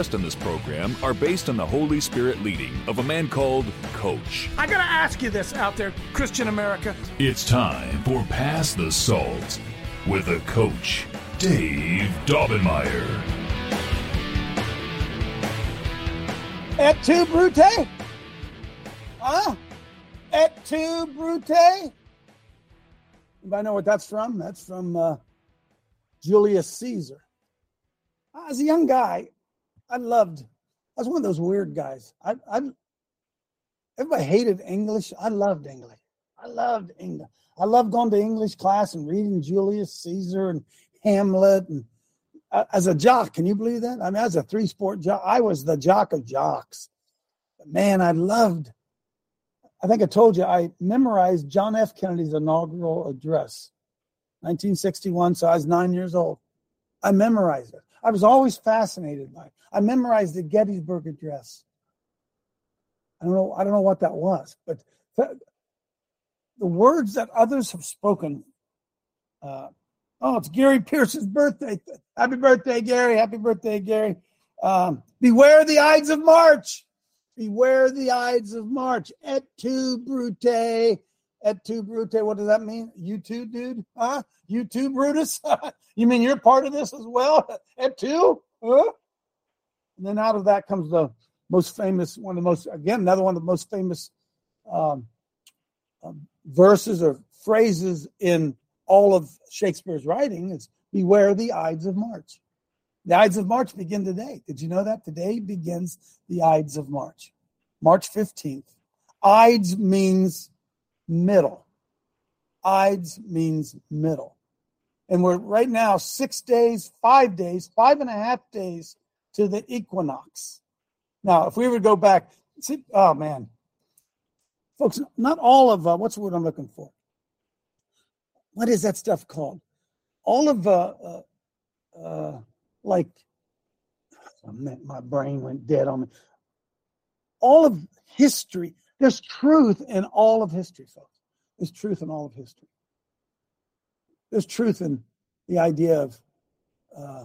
in this program are based on the Holy Spirit leading of a man called Coach. I gotta ask you this out there, Christian America. It's time for Pass the Salt with a coach, Dave Daubenmire. Et tu, Brute? Huh? Et tu, Brute? Anybody know what that's from? That's from uh, Julius Caesar. As a young guy, I loved, I was one of those weird guys. I, I everybody hated English. I loved English. I loved English. I loved going to English class and reading Julius Caesar and Hamlet and uh, as a jock, can you believe that? I mean, as a three sport jock, I was the jock of jocks. But man, I loved. I think I told you I memorized John F. Kennedy's inaugural address, 1961. So I was nine years old. I memorized it. I was always fascinated by it. I memorized the Gettysburg Address. I don't know. I don't know what that was, but the, the words that others have spoken. Uh, oh, it's Gary Pierce's birthday. Happy birthday, Gary! Happy birthday, Gary! Um, beware the Ides of March. Beware the Ides of March. Et tu, Brute. Et tu, Brute. What does that mean? You too, dude? Huh? You too, Brutus? you mean you're part of this as well? Et tu? Huh? And then out of that comes the most famous, one of the most, again, another one of the most famous um, um, verses or phrases in all of Shakespeare's writing is beware the Ides of March. The Ides of March begin today. Did you know that? Today begins the Ides of March, March 15th. Ides means middle. Ides means middle. And we're right now six days, five days, five and a half days to the equinox. Now, if we would go back, see, oh man, folks, not all of uh, what's the word I'm looking for? What is that stuff called? All of uh, uh, uh like, oh, man, my brain went dead on me. All of history, there's truth in all of history, folks. There's truth in all of history. There's truth in the idea of uh,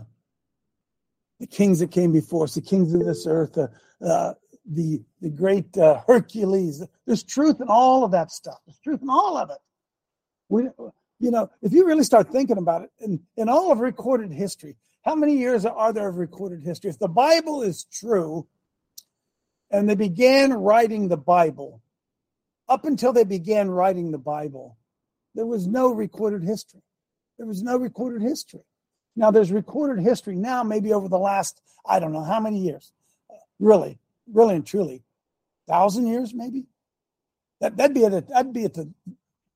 the kings that came before us, the kings of this earth, uh, uh, the the great uh, Hercules. There's truth in all of that stuff. There's truth in all of it. We, you know, if you really start thinking about it, in, in all of recorded history, how many years are there of recorded history? If the Bible is true, and they began writing the Bible, up until they began writing the Bible, there was no recorded history. There was no recorded history. Now there's recorded history now, maybe over the last, I don't know how many years. Really, really and truly, thousand years, maybe. That that'd be at a, that'd be at the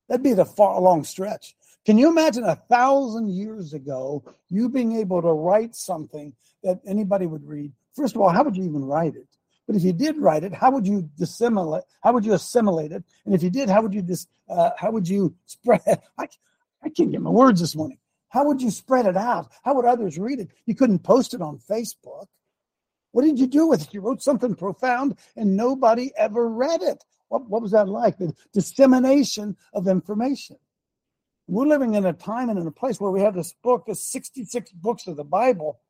that'd be the far long stretch. Can you imagine a thousand years ago you being able to write something that anybody would read? First of all, how would you even write it? But if you did write it, how would you dissimulate? How would you assimilate it? And if you did, how would you dis, uh, How would you spread? I, I can't get my words this morning. How would you spread it out? How would others read it? You couldn't post it on Facebook. What did you do with it? You wrote something profound and nobody ever read it. What, what was that like? The dissemination of information. We're living in a time and in a place where we have this book, the 66 books of the Bible,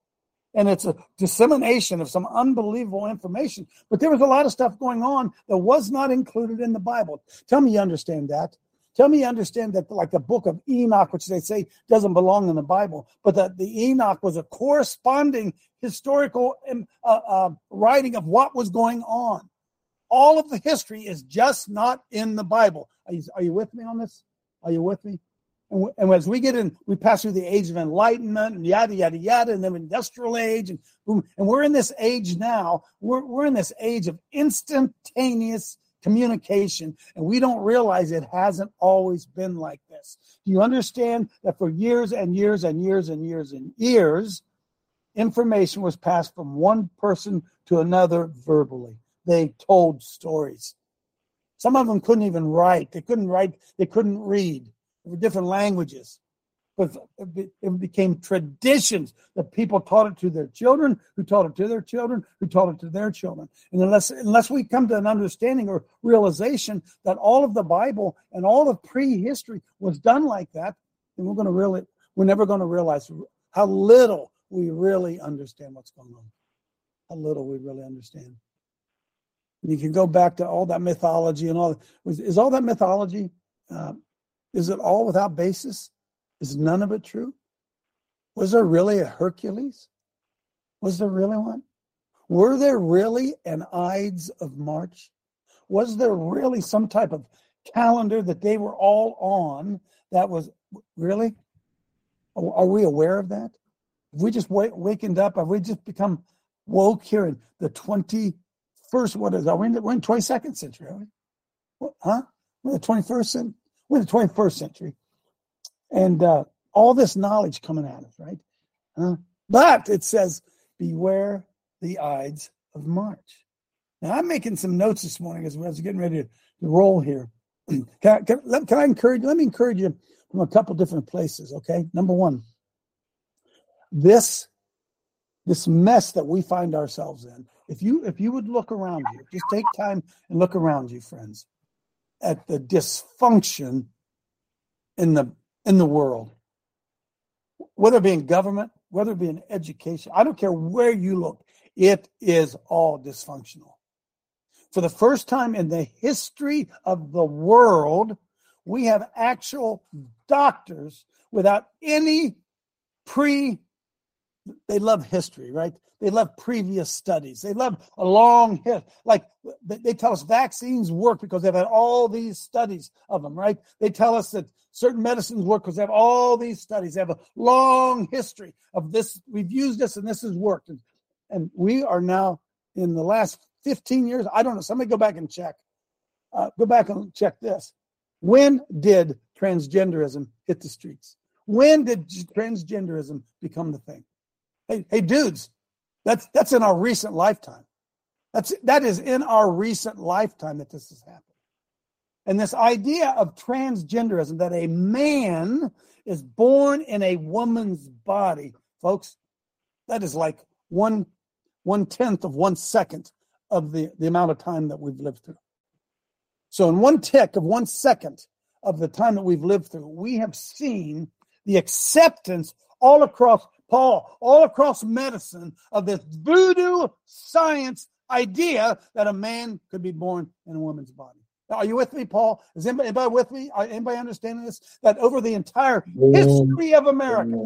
and it's a dissemination of some unbelievable information. But there was a lot of stuff going on that was not included in the Bible. Tell me you understand that. Tell me you understand that, like the book of Enoch, which they say doesn't belong in the Bible, but that the Enoch was a corresponding historical um, uh, uh, writing of what was going on. All of the history is just not in the Bible. Are you, are you with me on this? Are you with me? And, and as we get in, we pass through the age of enlightenment and yada, yada, yada, and then industrial age and boom. And we're in this age now, we're, we're in this age of instantaneous communication, and we don't realize it hasn't always been like this. Do you understand that for years and years and years and years and years, information was passed from one person to another verbally? They told stories. Some of them couldn't even write. They couldn't write. They couldn't read. There were different languages but it became traditions that people taught it to their children, who taught it to their children, who taught it to their children. And unless unless we come to an understanding or realization that all of the Bible and all of prehistory was done like that, then we're going to really we're never going to realize how little we really understand what's going on. How little we really understand. And you can go back to all that mythology and all. Is all that mythology? Uh, is it all without basis? Is none of it true? Was there really a Hercules? Was there really one? Were there really an Ides of March? Was there really some type of calendar that they were all on that was really? Are we aware of that? Have we just w- wakened up? Have we just become woke here in the 21st? What is that? We're in the, we're in 22nd century, are we? What, huh? We're in the 21st century. We're in the 21st century and uh, all this knowledge coming at us, right? But it says, beware the Ides of March. Now, I'm making some notes this morning as I was getting ready to, to roll here. can, I, can, can I encourage, let me encourage you from a couple different places, okay? Number one, this this mess that we find ourselves in if you if you would look around you just take time and look around you friends at the dysfunction in the in the world, whether it be in government, whether it be in education, I don't care where you look, it is all dysfunctional. For the first time in the history of the world, we have actual doctors without any pre they love history, right? They love previous studies. They love a long history. Like they tell us vaccines work because they've had all these studies of them, right? They tell us that certain medicines work because they have all these studies. They have a long history of this. We've used this and this has worked. And, and we are now in the last 15 years. I don't know. Somebody go back and check. Uh, go back and check this. When did transgenderism hit the streets? When did transgenderism become the thing? Hey, hey, dudes, that's that's in our recent lifetime. That's that is in our recent lifetime that this has happened. And this idea of transgenderism that a man is born in a woman's body, folks, that is like one one tenth of one second of the, the amount of time that we've lived through. So in one tick of one second of the time that we've lived through, we have seen the acceptance all across Paul, all across medicine of this voodoo science idea that a man could be born in a woman's body. Are you with me, Paul? Is anybody, anybody with me? Are anybody understanding this? That over the entire history of America,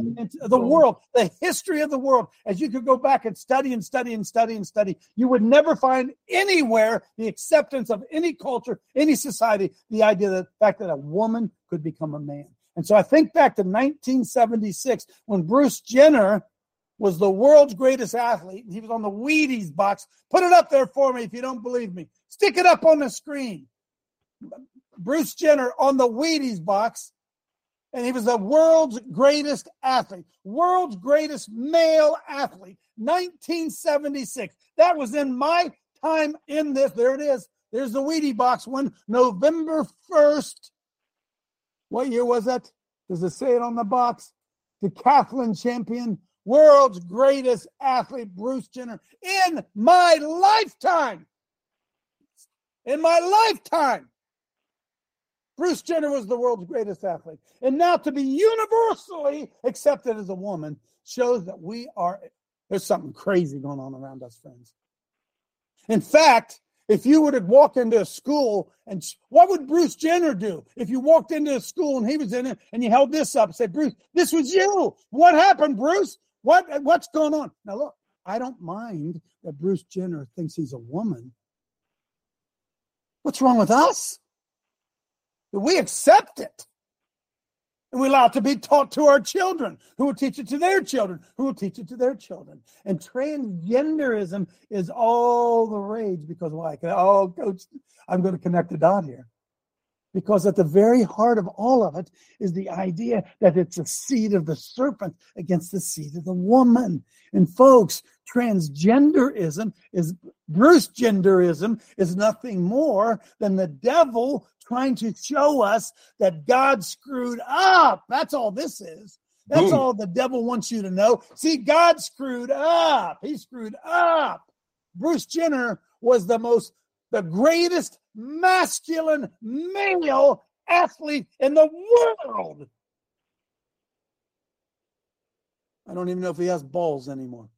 the world, the history of the world, as you could go back and study and study and study and study, you would never find anywhere the acceptance of any culture, any society, the idea that the fact that a woman could become a man. And so I think back to 1976 when Bruce Jenner was the world's greatest athlete. He was on the Wheaties box. Put it up there for me if you don't believe me. Stick it up on the screen. Bruce Jenner on the Wheaties box. And he was the world's greatest athlete, world's greatest male athlete, 1976. That was in my time in this. There it is. There's the Wheaties box one, November 1st, what year was that? Does it say it on the box? Decathlon champion, world's greatest athlete, Bruce Jenner, in my lifetime. In my lifetime. Bruce Jenner was the world's greatest athlete. And now to be universally accepted as a woman shows that we are, there's something crazy going on around us, friends. In fact, if you would have walked into a school and what would Bruce Jenner do if you walked into a school and he was in it and you held this up and said, Bruce, this was you. What happened, Bruce? What uh, what's going on? Now look, I don't mind that Bruce Jenner thinks he's a woman. What's wrong with us? Do We accept it. And we allow it to be taught to our children, who will teach it to their children, who will teach it to their children. And transgenderism is all the rage because why? Oh, coach, I'm going to connect the dot here. Because at the very heart of all of it is the idea that it's the seed of the serpent against the seed of the woman. And folks, transgenderism is Bruce genderism is nothing more than the devil trying to show us that God screwed up. That's all this is. That's Boom. all the devil wants you to know. See, God screwed up. He screwed up. Bruce Jenner was the most, the greatest masculine male athlete in the world. I don't even know if he has balls anymore.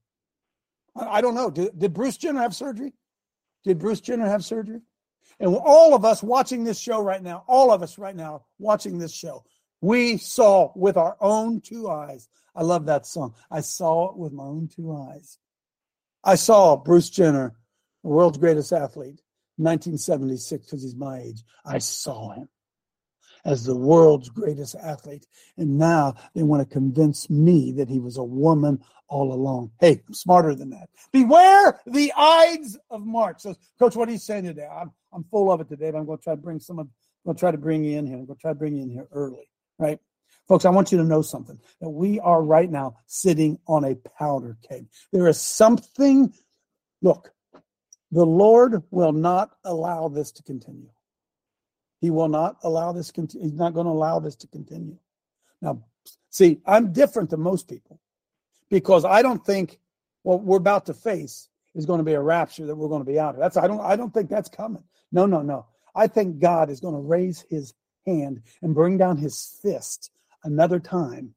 I, don't know. Did, did Bruce Jenner have surgery? Did Bruce Jenner have surgery? And all of us watching this show right now, all of us right now watching this show, we saw with our own two eyes. I love that song. I saw it with my own two eyes. I saw Bruce Jenner, the world's greatest athlete, 1976, because he's my age. I saw him as the world's greatest athlete. And now they want to convince me that he was a woman all along. Hey, I'm smarter than that. Beware the Ides of March. So, Coach, what are you saying today? I'm, I'm full of it today, but I'm going to try to bring some of, I'm going to try to bring you in here. I'm going to try to bring you in here early, right? Folks, I want you to know something that we are right now sitting on a powder keg. There is something, look, the Lord will not allow this to continue. He will not allow this. He's not going to allow this to continue. Now, see, I'm different than most people because I don't think what we're about to face is going to be a rapture that we're going to be out of. That's I don't I don't think that's coming. No, no, no. I think God is going to raise His hand and bring down His fist another time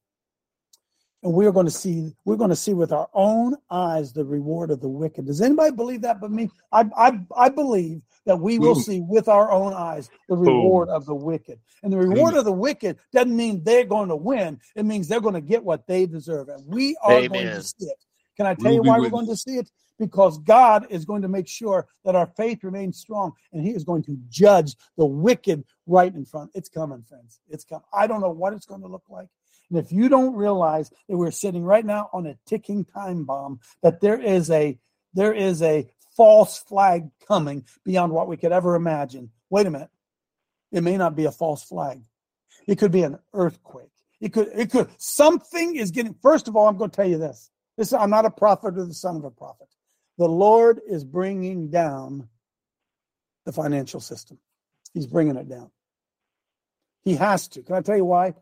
and we're going to see we're going to see with our own eyes the reward of the wicked. Does anybody believe that but me? I i, I believe that we will see with our own eyes the reward of the wicked. And the reward of the wicked doesn't mean they're going to win. It means they're going to get what they deserve. And we are Amen. going to see it. Can i tell we'll you why we're going to see it? Because God is going to make sure that our faith remains strong and He is going to judge the wicked right in front. It's coming, friends. It's coming. I don't know what it's going to look like. And if you don't realize that we're sitting right now on a ticking time bomb, that there is a there is a false flag coming beyond what we could ever imagine. Wait a minute. It may not be a false flag. It could be an earthquake. It could it could something is getting first of all I'm going to tell you this. This I'm not a prophet or the son of a prophet. The Lord is bringing down the financial system. He's bringing it down. He has to. Can I tell you why?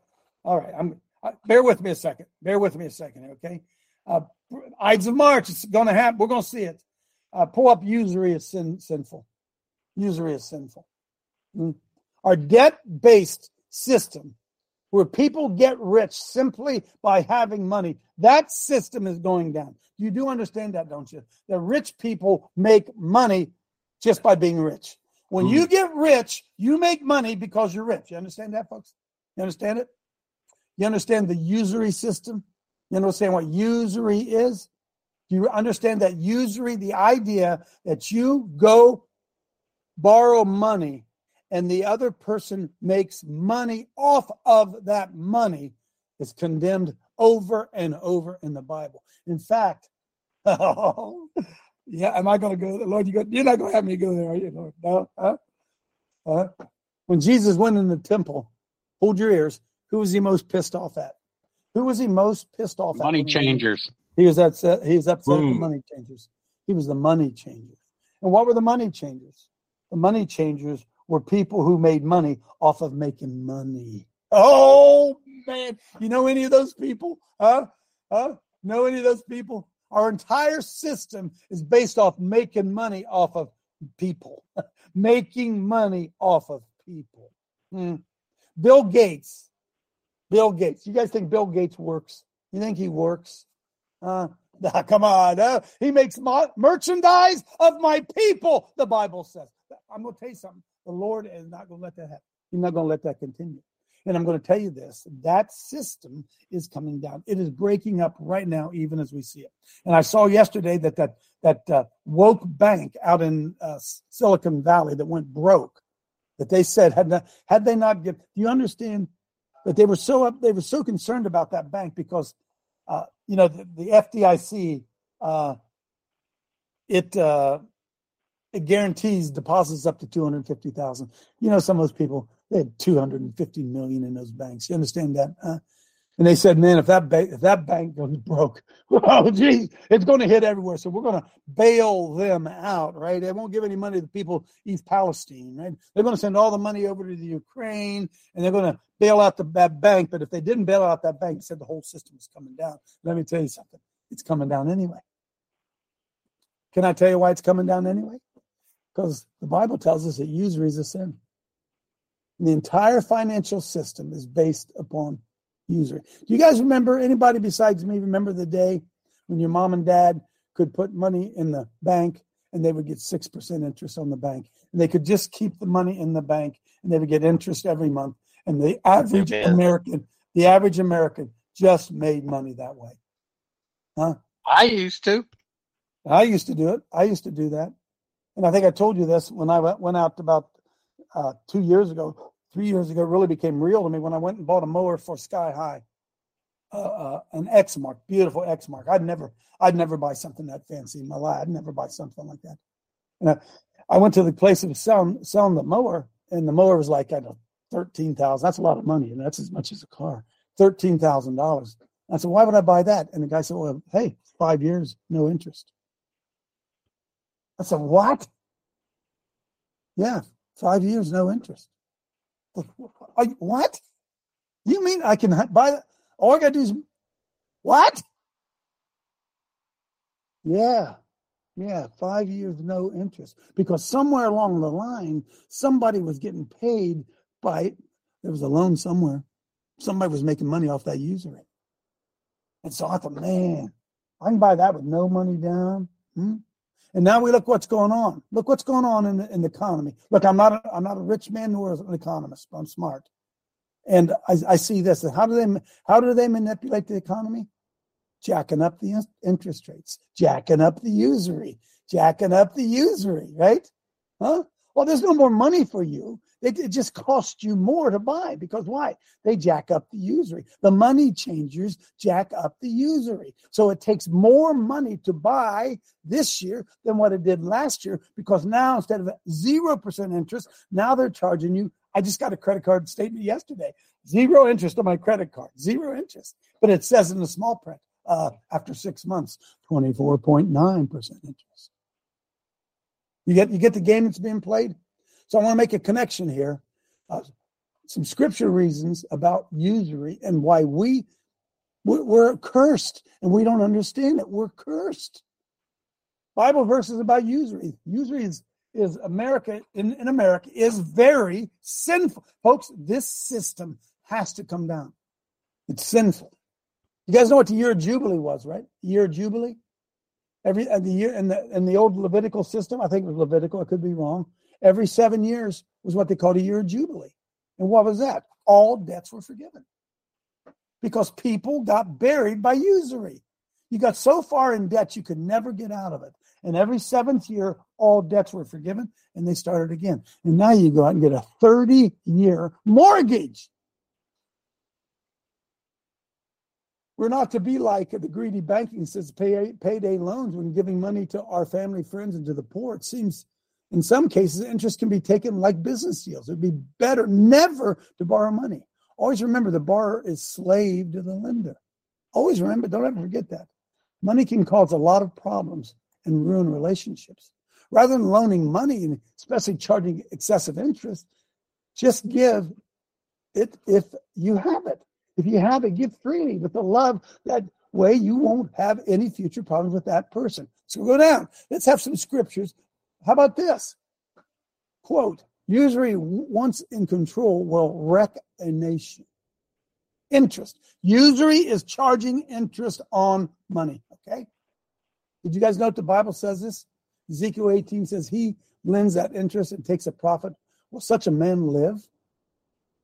All right, I'm bear with me a second. Bear with me a second, okay? Uh, Ides of March, it's going to happen. We're going to see it. Uh, pull up usury is sin, sinful. Usury is sinful. Mm. Our debt based system, where people get rich simply by having money, that system is going down. You do understand that, don't you? That rich people make money just by being rich. When mm. you get rich, you make money because you're rich. You understand that, folks? You understand it? You understand the usury system? You understand what usury is? Do you understand that usury, the idea that you go borrow money and the other person makes money off of that money is condemned over and over in the Bible. In fact, yeah, am I going to go? Lord, you go, you're not going to have me go there, are you, Lord? No, huh? Huh? When Jesus went in the temple, hold your ears. Who was he most pissed off at? Who was he most pissed off money at? Money changers. He was upset. He was upset mm. at the money changers. He was the money changers. And what were the money changers? The money changers were people who made money off of making money. Oh man, you know any of those people? Huh? Huh? Know any of those people? Our entire system is based off making money off of people, making money off of people. Hmm. Bill Gates Bill Gates. You guys think Bill Gates works? You think he works? Uh, come on. Uh, he makes merchandise of my people, the Bible says. I'm going to tell you something. The Lord is not going to let that happen. He's not going to let that continue. And I'm going to tell you this that system is coming down. It is breaking up right now, even as we see it. And I saw yesterday that that, that uh, woke bank out in uh, Silicon Valley that went broke, that they said, had, not, had they not given, do you understand But they were so up, they were so concerned about that bank because, uh, you know, the, the FDIC, uh, it uh, it guarantees deposits up to two hundred fifty thousand. You know, some of those people they had two hundred and fifty million in those banks. You understand that? And they said, man, if that bank if that bank goes broke, oh geez, it's going to hit everywhere. So we're going to bail them out, right? They won't give any money to the people East Palestine, right? They're going to send all the money over to the Ukraine, and they're going to bail out the that bank. But if they didn't bail out that bank, said the whole system is coming down. Let me tell you something, it's coming down anyway. Can I tell you why it's coming down anyway? Because the Bible tells us that usury is a sin. The entire financial system is based upon usury. Do you guys remember anybody besides me remember the day when your mom and dad could put money in the bank and they would get 6% interest on the bank and they could just keep the money in the bank and they would get interest every month and the average American the average American just made money that way. Huh? I used to. I used to do it. I used to do that. And I think I told you this when I went out about uh, two years ago three years ago really became real to me when I went and bought a mower for Sky High, uh, uh, an Exmark, beautiful Exmark. I'd never, I'd never buy something that fancy in my life. I'd never buy something like that. And I, I went to the place of selling, selling the mower, and the mower was like, I know, thirteen thousand. That's a lot of money, and that's as much as a car. Thirteen thousand dollars. I said, why would I buy that? And the guy said, well, hey, five years, no interest. I said, what? Yeah, five years, no interest. What? You mean I can buy that? All I got to do is what? Yeah, yeah, five years no interest because somewhere along the line somebody was getting paid by there was a loan somewhere. Somebody was making money off that usury, and so I thought, man, I can buy that with no money down. Hmm? And now we look what's going on. Look what's going on in the, in the economy. Look, I'm not a, I'm not a rich man nor an economist, but I'm smart. And I, I see this. How do they how do they manipulate the economy? Jacking up the interest rates, jacking up the usury, jacking up the usury, right? Huh? Well, there's no more money for you. It, it just costs you more to buy because why? They jack up the usury. The money changers jack up the usury. So it takes more money to buy this year than what it did last year because now instead of 0% interest, now they're charging you. I just got a credit card statement yesterday. Zero interest on my credit card, zero interest. But it says in the small print uh, after six months, 24.9% interest. You get you get the game that's being played. So I want to make a connection here. Uh, some scripture reasons about usury and why we we're, cursed and we don't understand it. We're cursed. Bible verses about usury. Usury is is America in, in America is very sinful. Folks, this system has to come down. It's sinful. You guys know what the year of Jubilee was, right? Year of Jubilee? Every uh, the year in the in the old Levitical system, I think it was Levitical, I could be wrong. Every seven years was what they called a year of Jubilee. And what was that? All debts were forgiven because people got buried by usury. You got so far in debt you could never get out of it. And every seventh year, all debts were forgiven and they started again. And now you go out and get a 30 year mortgage. We're not to be like the greedy banking says pay, payday loans when giving money to our family, friends, and to the poor. It seems in some cases, interest can be taken like business deals. It'd be better never to borrow money. Always remember the borrower is slave to the lender. Always remember, don't ever forget that. Money can cause a lot of problems and ruin relationships. Rather than loaning money and especially charging excessive interest, just give it if you have it. If you have it, give freely with the love. That way you won't have any future problems with that person. So go down. Let's have some scriptures how about this? Quote, usury once in control will wreck a nation. Interest. Usury is charging interest on money. Okay. Did you guys note the Bible says this? Ezekiel 18 says, He lends that interest and takes a profit. Will such a man live?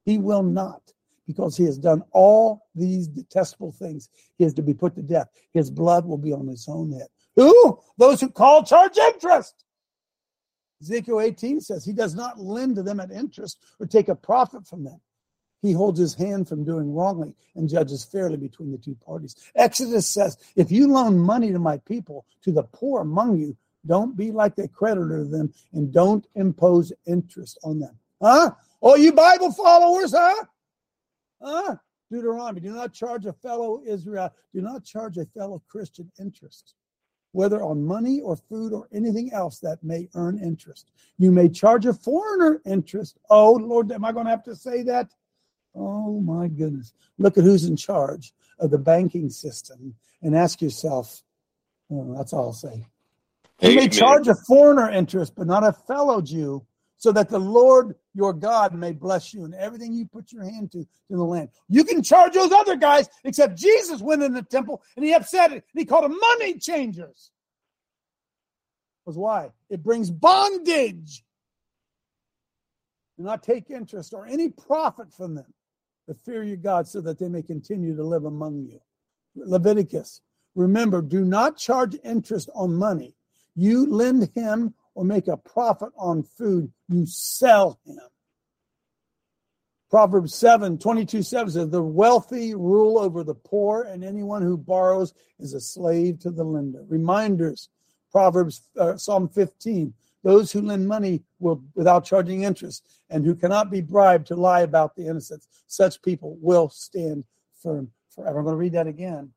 He will not, because he has done all these detestable things. He is to be put to death. His blood will be on his own head. Who? Those who call charge interest. Ezekiel 18 says he does not lend to them at interest or take a profit from them. he holds his hand from doing wrongly and judges fairly between the two parties. Exodus says, if you loan money to my people, to the poor among you, don't be like the creditor to them and don't impose interest on them. Huh? Oh, you Bible followers, huh? Huh? Deuteronomy, do not charge a fellow Israel, do not charge a fellow Christian interest, whether on money or food or anything else that may earn interest. You may charge a foreigner interest. Oh, Lord, am I going to have to say that? Oh, my goodness. Look at who's in charge of the banking system and ask yourself, oh, that's all I'll say. You may charge a foreigner interest, but not a fellow Jew so that the Lord your God may bless you in everything you put your hand to in the land. You can charge those other guys, except Jesus went in the temple and he upset it and he called them money changers. Because why? It brings bondage. Do not take interest or any profit from them, but fear your God so that they may continue to live among you. Leviticus, remember, do not charge interest on money. You lend him or make a profit on food, you sell him. Proverbs 7 22 7 says, The wealthy rule over the poor, and anyone who borrows is a slave to the lender. Reminders Proverbs, uh, Psalm 15 Those who lend money will without charging interest, and who cannot be bribed to lie about the innocents, such people will stand firm forever. I'm going to read that again.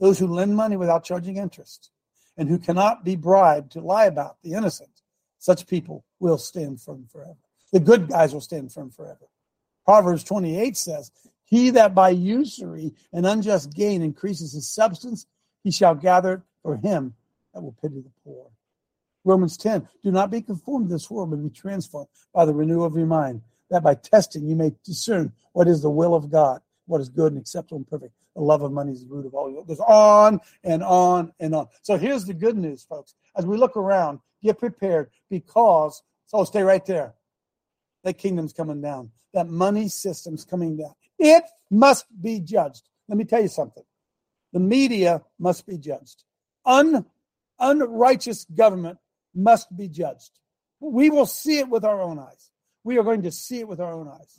Those who lend money without charging interest and who cannot be bribed to lie about the innocent, such people will stand firm forever. The good guys will stand firm forever. Proverbs 28 says, He that by usury and unjust gain increases his substance, he shall gather for him that will pity the poor. Romans 10, do not be conformed to this world, but be transformed by the renewal of your mind, that by testing you may discern what is the will of God, what is good and acceptable and perfect. The love of money is the root of all. It goes on and on and on. So here's the good news, folks. As we look around, get prepared because, so stay right there. That kingdom's coming down. That money system's coming down. It must be judged. Let me tell you something. The media must be judged. Un, unrighteous government must be judged. We will see it with our own eyes. We are going to see it with our own eyes.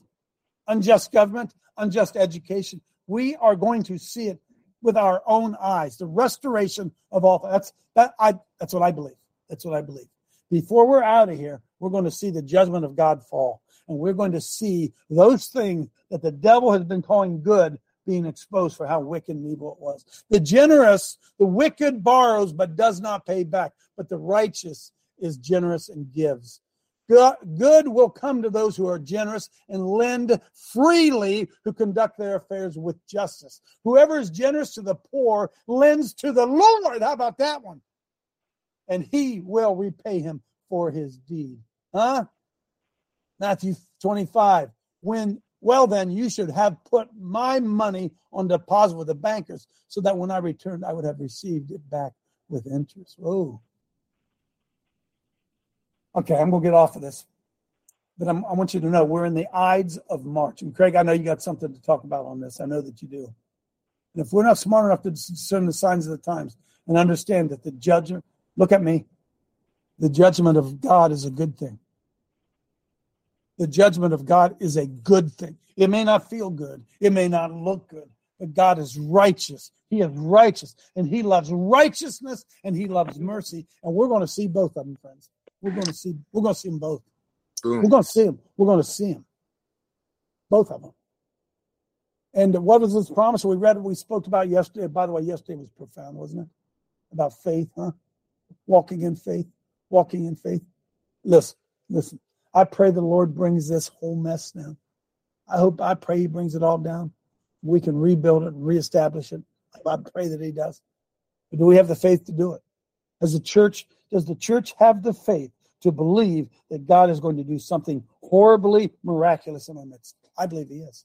Unjust government, unjust education, we are going to see it with our own eyes. The restoration of all that's that I that's what I believe. That's what I believe. Before we're out of here, we're going to see the judgment of God fall. And we're going to see those things that the devil has been calling good being exposed for how wicked and evil it was. The generous, the wicked borrows but does not pay back, but the righteous is generous and gives. Good will come to those who are generous and lend freely, who conduct their affairs with justice. Whoever is generous to the poor lends to the Lord. How about that one? And he will repay him for his deed. Huh? Matthew 25. When, well, then, you should have put my money on deposit with the bankers so that when I returned, I would have received it back with interest. Oh, Okay, I'm to get off of this. But I'm, i want you to know we're in the Ides of March. And Craig, I know you got something to talk about on this. I know that you do. And if we're not smart enough to discern the signs of the times and understand that the judgment, look at me, the judgment of God is a good thing. The judgment of God is a good thing. It may not feel good, it may not look good, but God is righteous. He is righteous, and He loves righteousness and He loves mercy. And we're going to see both of them, friends. We're going to see. We're going to see them both. Boom. We're going to see them. We're going to see them. Both of them. And what was this promise we read? We spoke about yesterday. By the way, yesterday was profound, wasn't it? About faith, huh? Walking in faith. Walking in faith. Listen, listen. I pray the Lord brings this whole mess down. I hope. I pray He brings it all down. We can rebuild it, and reestablish it. I pray that He does. But do we have the faith to do it? As a church, does the church have the faith to believe that God is going to do something horribly miraculous in our midst? I believe He is.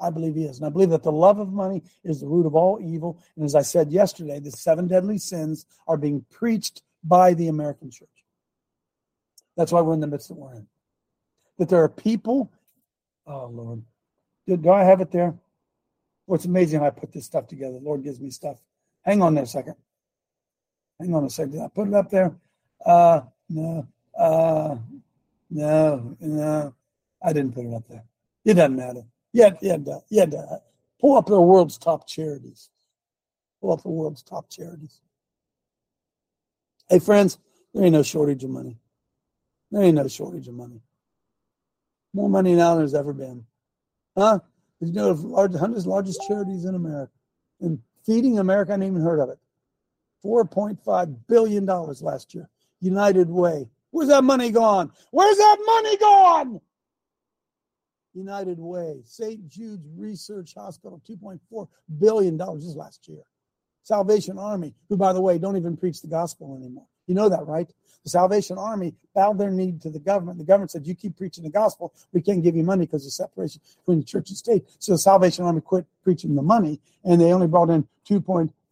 I believe He is. And I believe that the love of money is the root of all evil. And as I said yesterday, the seven deadly sins are being preached by the American church. That's why we're in the midst that we're in. That there are people, oh Lord, do, do I have it there? Well, it's amazing how I put this stuff together. The Lord gives me stuff. Hang on there a second. Hang on a second. Did I put it up there? Uh, no. Uh, no. No. I didn't put it up there. It doesn't matter. Yeah, yeah, yeah. Pull up the world's top charities. Pull up the world's top charities. Hey, friends, there ain't no shortage of money. There ain't no shortage of money. More money now than there's ever been. Huh? You know the large, 100 largest charities in America? And Feeding America, I hadn't even heard of it. $4.5 billion last year. United Way. Where's that money gone? Where's that money gone? United Way, St. Jude's Research Hospital, $2.4 billion just last year. Salvation Army, who, by the way, don't even preach the gospel anymore. You know that, right? The Salvation Army bowed their knee to the government. The government said, You keep preaching the gospel, we can't give you money because of separation between church and state. So the Salvation Army quit preaching the money, and they only brought in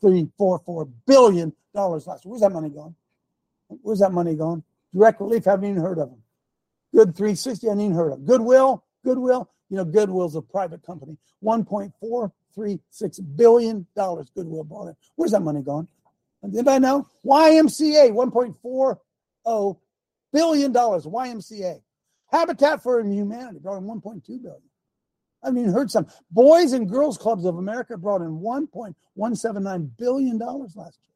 $2.344 billion last year. Where's that money gone? Where's that money gone? Direct Relief, haven't even heard of them. Good 360, I haven't even heard of. Goodwill, Goodwill, you know, Goodwill's a private company. $1.436 billion Goodwill bought it. Where's that money gone? Anybody know? YMCA, $1.40 billion. YMCA. Habitat for Humanity brought in $1.2 billion. I haven't even heard some. Boys and Girls Clubs of America brought in $1.179 billion last year.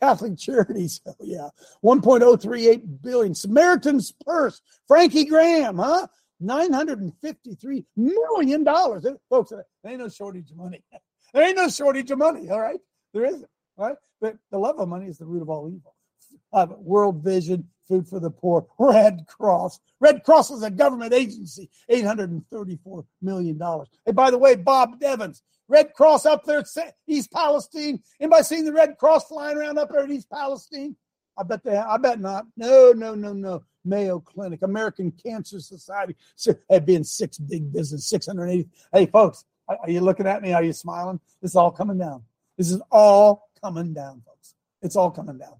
Catholic Charities, oh yeah, 1.038 billion. Samaritan's Purse, Frankie Graham, huh? 953 million dollars. Folks, there ain't no shortage of money. There ain't no shortage of money, all right? There isn't, all right? But the love of money is the root of all evil. Uh, World Vision, Food for the Poor, Red Cross. Red Cross is a government agency, $834 million. Hey, by the way, Bob Evans, Red Cross up there at East Palestine. Anybody seen the Red Cross flying around up there at East Palestine? I bet they. I bet not. No, no, no, no. Mayo Clinic, American Cancer Society, had been six big business, 680. Hey, folks, are you looking at me? Are you smiling? This is all coming down. This is all coming down, folks. It's all coming down.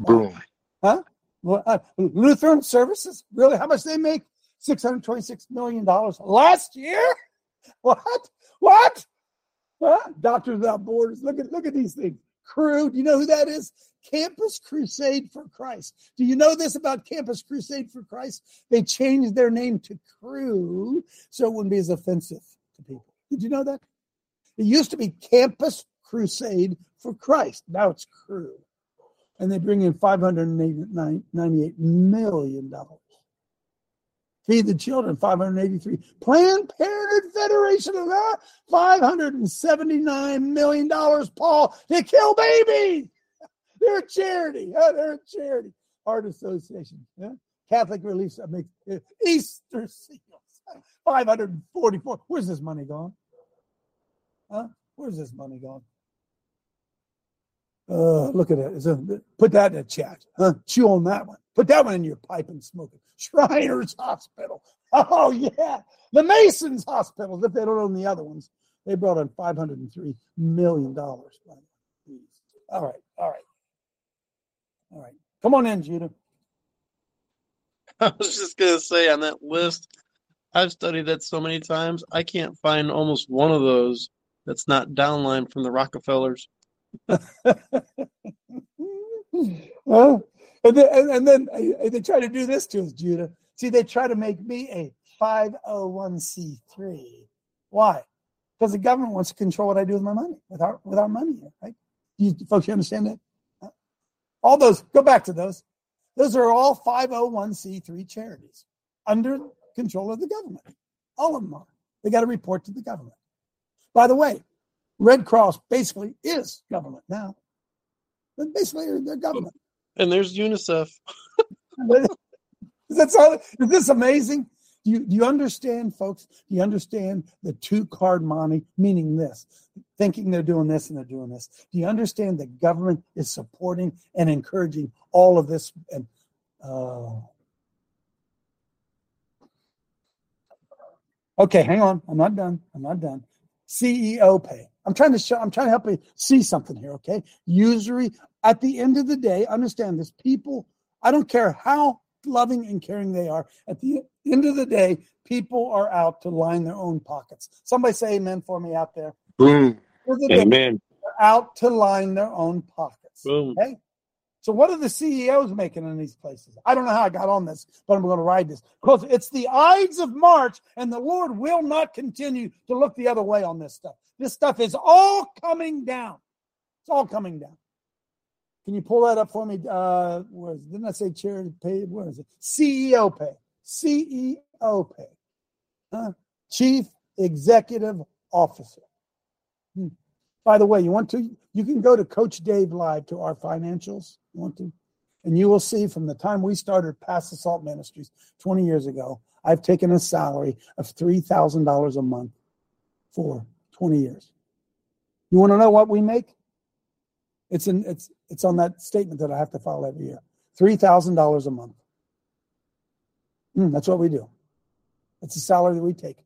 Boom. Huh? Uh, Lutheran Services, really? How much they make? $626 million last year? What? What? Huh? Doctors Without Borders. Look at look at these things. Cru, Do you know who that is? Campus Crusade for Christ. Do you know this about Campus Crusade for Christ? They changed their name to Cru so it wouldn't be as offensive to people. Did you know that? It used to be Campus Crusade for Christ. Now it's Cru. And they bring in $598 million. Feed the Children, 583. Planned Parenthood Federation of that, $579 million, Paul, to kill babies. They're a charity. Oh, they're a charity. Art Association. Yeah? Catholic Relief. I mean, Easter Seals. 544. Where's this money gone? Huh? Where's this money gone? Uh, look at it. A, put that in the chat. Huh? Chew on that one. Put that one in your pipe and smoke it. Shriners Hospital. Oh, yeah. The Masons Hospitals, if they don't own the other ones, they brought in $503 million. All right. All right. All right. Come on in, Judah. I was just going to say on that list, I've studied that so many times, I can't find almost one of those that's not downline from the Rockefellers. Well, and then, and then uh, uh, they try to do this to us, Judah. See, they try to make me a 501c3. Why? Because the government wants to control what I do with my money, with our with our money, right? Do you folks, you understand that? All those, go back to those. Those are all 501c3 charities under control of the government. All of them are. They got to report to the government. By the way, Red Cross basically is government now. But basically, they're government. And there's UNICEF. That's all. Is this amazing? Do you, do you understand, folks? Do you understand the two card money, meaning this, thinking they're doing this and they're doing this? Do you understand the government is supporting and encouraging all of this? And uh, okay, hang on. I'm not done. I'm not done. CEO pay. I'm trying to show. I'm trying to help you see something here. Okay, usury. At the end of the day, understand this. People. I don't care how loving and caring they are. At the end of the day, people are out to line their own pockets. Somebody say amen for me out there. Boom. Amen. out to line their own pockets. Boom. Okay. So what are the CEOs making in these places? I don't know how I got on this, but I'm going to ride this because it's the Ides of March, and the Lord will not continue to look the other way on this stuff. This stuff is all coming down. It's all coming down. Can you pull that up for me? Uh, where is it? Didn't I say charity pay? Where is it? CEO pay. CEO pay. Huh? Chief Executive Officer. Hmm. By the way, you want to? You can go to Coach Dave Live to our financials. Want to? And you will see from the time we started Pass the Salt Ministries 20 years ago, I've taken a salary of $3,000 a month for 20 years. You want to know what we make? It's in it's it's on that statement that I have to file every year. Three thousand dollars a month. Mm, that's what we do. It's the salary that we take.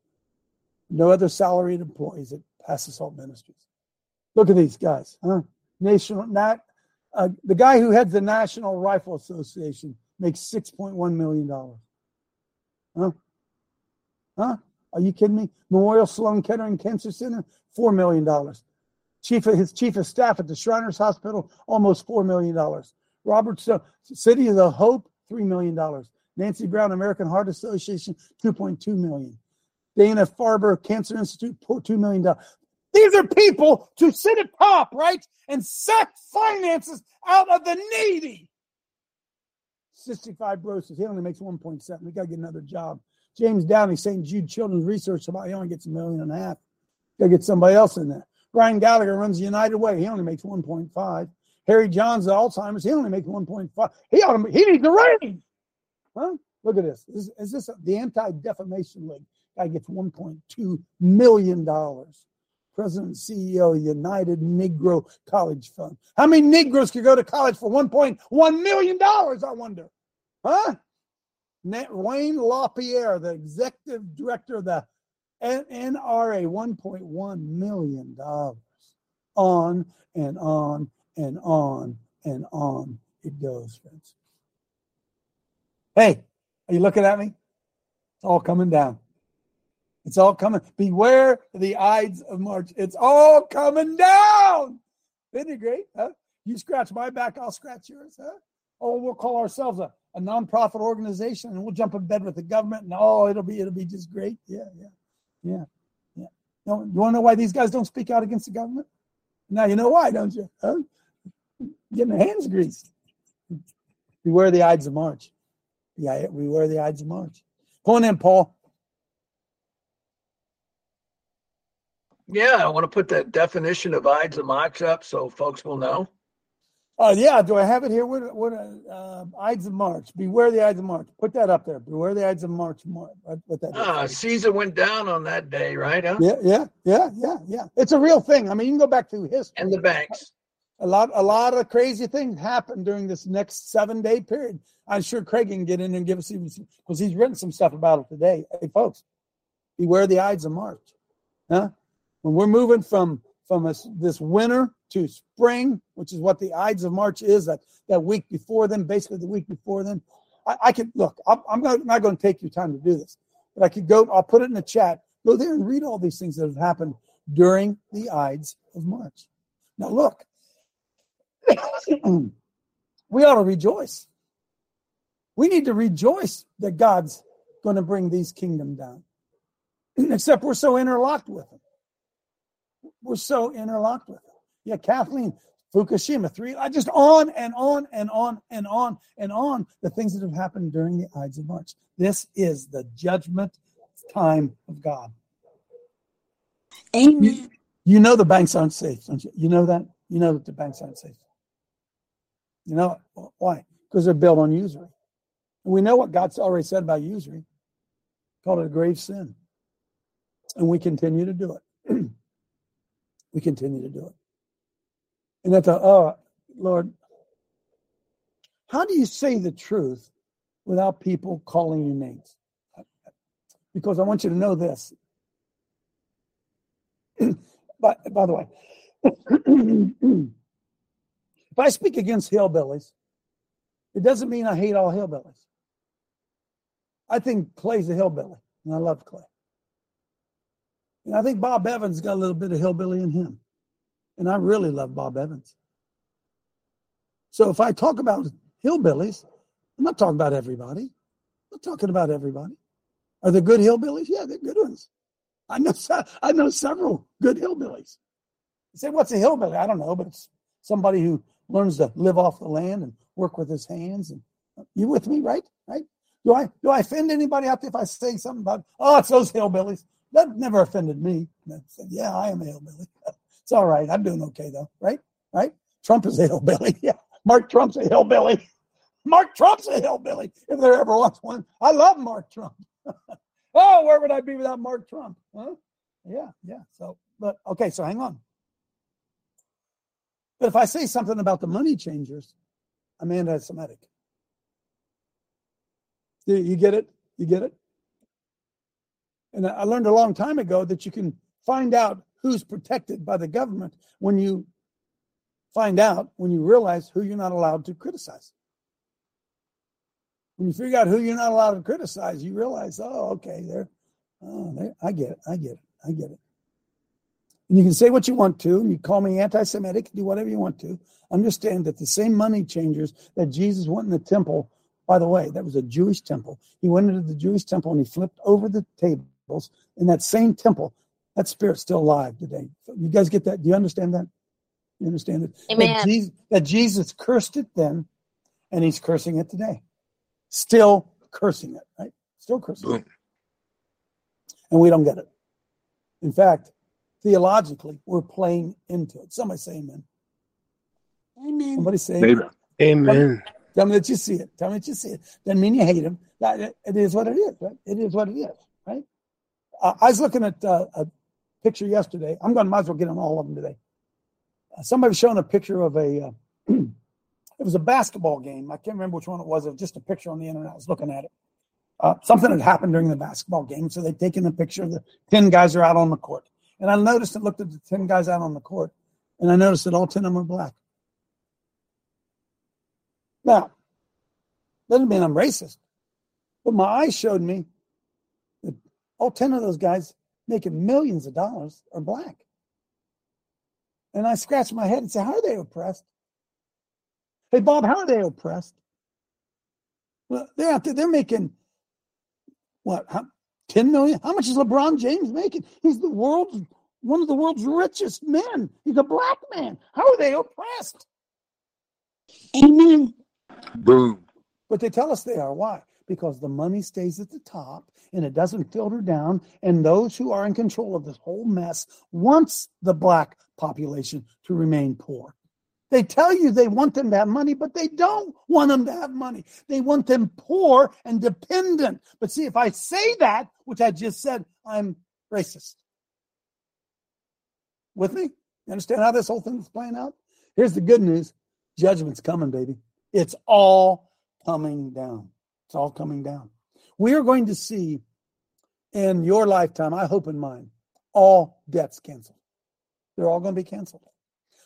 No other salaried employees at Pass Salt Ministries. Look at these guys, huh? National not uh, the guy who heads the National Rifle Association makes six point one million dollars. Huh? Huh? Are you kidding me? Memorial Sloan Kettering Cancer Center, four million dollars. Chief of his chief of staff at the Shriners Hospital, almost four million dollars. Robert City of the Hope, three million dollars. Nancy Brown American Heart Association, two point two million. Dana Farber Cancer Institute, two million dollars. These are people to sit at top, right, and suck finances out of the needy. Cystic fibrosis, he only makes 1.7. We got to get another job. James Downing, St. Jude Children's Research, about he only gets a million and a half. Got to get somebody else in there. Brian Gallagher runs the United Way. He only makes 1.5. Harry Johns, Alzheimer's, he only makes 1.5. He ought to, he needs a raise. Huh? Look at this. Is, is this a, the Anti-Defamation League? Guy gets 1.2 million dollars. President CEO United Negro College Fund. How many Negroes could go to college for 1.1 million dollars? I wonder. Huh? Wayne LaPierre, the executive director of the NRA, $1.1 million. On and on and on and on it goes, friends. Hey, are you looking at me? It's all coming down. It's all coming. Beware the Ides of March. It's all coming down. Isn't it great? Huh? You scratch my back, I'll scratch yours. Huh? Oh, we'll call ourselves a, a nonprofit organization and we'll jump in bed with the government and oh, it'll be it'll be just great. Yeah, yeah, yeah, yeah. You, you want to know why these guys don't speak out against the government? Now you know why, don't you? Huh? Getting hands greased. Beware the Ides of March. Yeah, we wear the Ides of March. Go on in, Paul. Yeah, I want to put that definition of Ides of March up so folks will know. Oh uh, yeah, do I have it here? What what uh, Ides of March? Beware the Ides of March. Put that up there. Beware the Ides of March. What that? Ah, Caesar went down on that day, right? Huh? Yeah, yeah, yeah, yeah, yeah. It's a real thing. I mean, you can go back through history. And the banks. A lot, a lot of crazy things happened during this next seven day period. I'm sure Craig can get in and give us even because he's written some stuff about it today. Hey, folks, beware the Ides of March. Huh? When we're moving from from a, this winter to spring, which is what the Ides of March is, that, that week before then, basically the week before then, I, I could look, I'm, I'm not, not going to take your time to do this, but I could go, I'll put it in the chat, go there and read all these things that have happened during the Ides of March. Now, look, we ought to rejoice. We need to rejoice that God's going to bring these kingdom down, except we're so interlocked with them we're so interlocked with it. Yeah, Kathleen, Fukushima, three, I just on and on and on and on and on the things that have happened during the Ides of March. This is the judgment time of God. Amen. You, you know the banks aren't safe, don't you? You know that? You know that the banks aren't safe. You know why? Because they're built on usury. And we know what God's already said about usury. Called it a grave sin. And we continue to do it. we continue to do it. And I thought, oh, Lord, how do you say the truth without people calling you names? Because I want you to know this. but by the way, if I speak against hillbillies, it doesn't mean I hate all hillbillies. I think Clay's a hillbilly, and I love Clay. And I think Bob Evans got a little bit of hillbilly in him. And I really love Bob Evans. So if I talk about hillbillies, I'm not talking about everybody. I'm not talking about everybody. Are there good hillbillies? Yeah, they're good ones. I know I know several good hillbillies. You say, what's a hillbilly? I don't know, but it's somebody who learns to live off the land and work with his hands. And you with me, right? Right? Do I do I offend anybody out there if I say something about oh it's those hillbillies? That never offended me. I said, yeah, I am a hillbilly. It's all right. I'm doing okay though, right? Right? Trump is a hillbilly. Yeah. Mark Trump's a hillbilly. Mark Trump's a hillbilly, if there ever was one. I love Mark Trump. oh, where would I be without Mark Trump? Huh? Yeah, yeah. So, but okay, so hang on. But if I say something about the money changers, I'm anti Semitic. You get it? You get it? And I learned a long time ago that you can find out who's protected by the government when you find out, when you realize who you're not allowed to criticize. When you figure out who you're not allowed to criticize, you realize, oh, okay, there, oh, I get it, I get it, I get it. And you can say what you want to, and you call me anti-Semitic, do whatever you want to. Understand that the same money changers that Jesus went in the temple. By the way, that was a Jewish temple. He went into the Jewish temple and he flipped over the tables in that same temple. That spirit's still alive today. You guys get that? Do you understand that? You understand it? Amen. That Jesus, that Jesus cursed it then, and he's cursing it today still cursing it, right? Still cursing Boom. it. And we don't get it. In fact, theologically, we're playing into it. Somebody say amen. Amen. Somebody say Amen. Amen. Tell me that you see it. Tell me that you see it. Doesn't mean you hate him. That, it is what it is, right? It is what it is, right? Uh, I was looking at uh, a picture yesterday. I'm going to might as well get on all of them today. Uh, somebody was showing a picture of a uh, It was a basketball game. I can't remember which one it was. It was just a picture on the internet. I was looking at it. Uh, something had happened during the basketball game, so they'd taken a picture. Of the ten guys are out on the court, and I noticed and looked at the ten guys out on the court, and I noticed that all ten of them are black. Now, doesn't mean I'm racist, but my eyes showed me all ten of those guys making millions of dollars are black. And I scratch my head and say, "How are they oppressed?" Hey, Bob, how are they oppressed? Well, they're out there, they're making what, how, 10 million? How much is LeBron James making? He's the world's one of the world's richest men. He's a black man. How are they oppressed? Amen. Boom. But they tell us they are. Why? Because the money stays at the top and it doesn't filter down. And those who are in control of this whole mess wants the black population to remain poor. They tell you they want them to have money, but they don't want them to have money. They want them poor and dependent. But see, if I say that, which I just said, I'm racist. With me? You understand how this whole thing is playing out? Here's the good news judgment's coming, baby. It's all coming down. It's all coming down. We are going to see in your lifetime, I hope in mine, all debts canceled. They're all going to be canceled.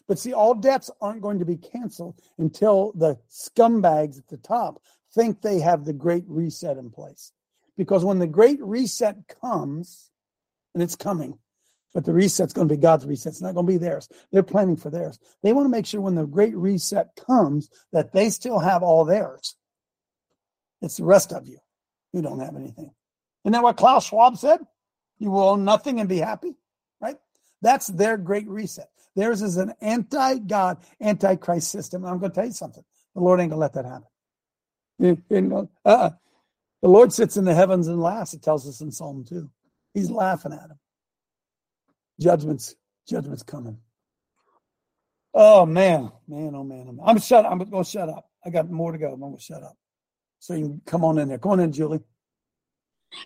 But see, all debts aren't going to be canceled until the scumbags at the top think they have the great reset in place. Because when the great reset comes, and it's coming, but the reset's going to be God's reset. It's not going to be theirs. They're planning for theirs. They want to make sure when the great reset comes that they still have all theirs. It's the rest of you who don't have anything. Isn't that what Klaus Schwab said? You will own nothing and be happy, right? That's their great reset. Theirs is an anti God, anti Christ system. And I'm going to tell you something. The Lord ain't going to let that happen. You, you uh-uh. The Lord sits in the heavens and laughs. It tells us in Psalm 2. He's laughing at him. Judgment's judgment's coming. Oh man, man, oh man, oh, man. I'm shut. I'm going to shut up. I got more to go. I'm going to shut up. So you can come on in there. Come on in, Julie.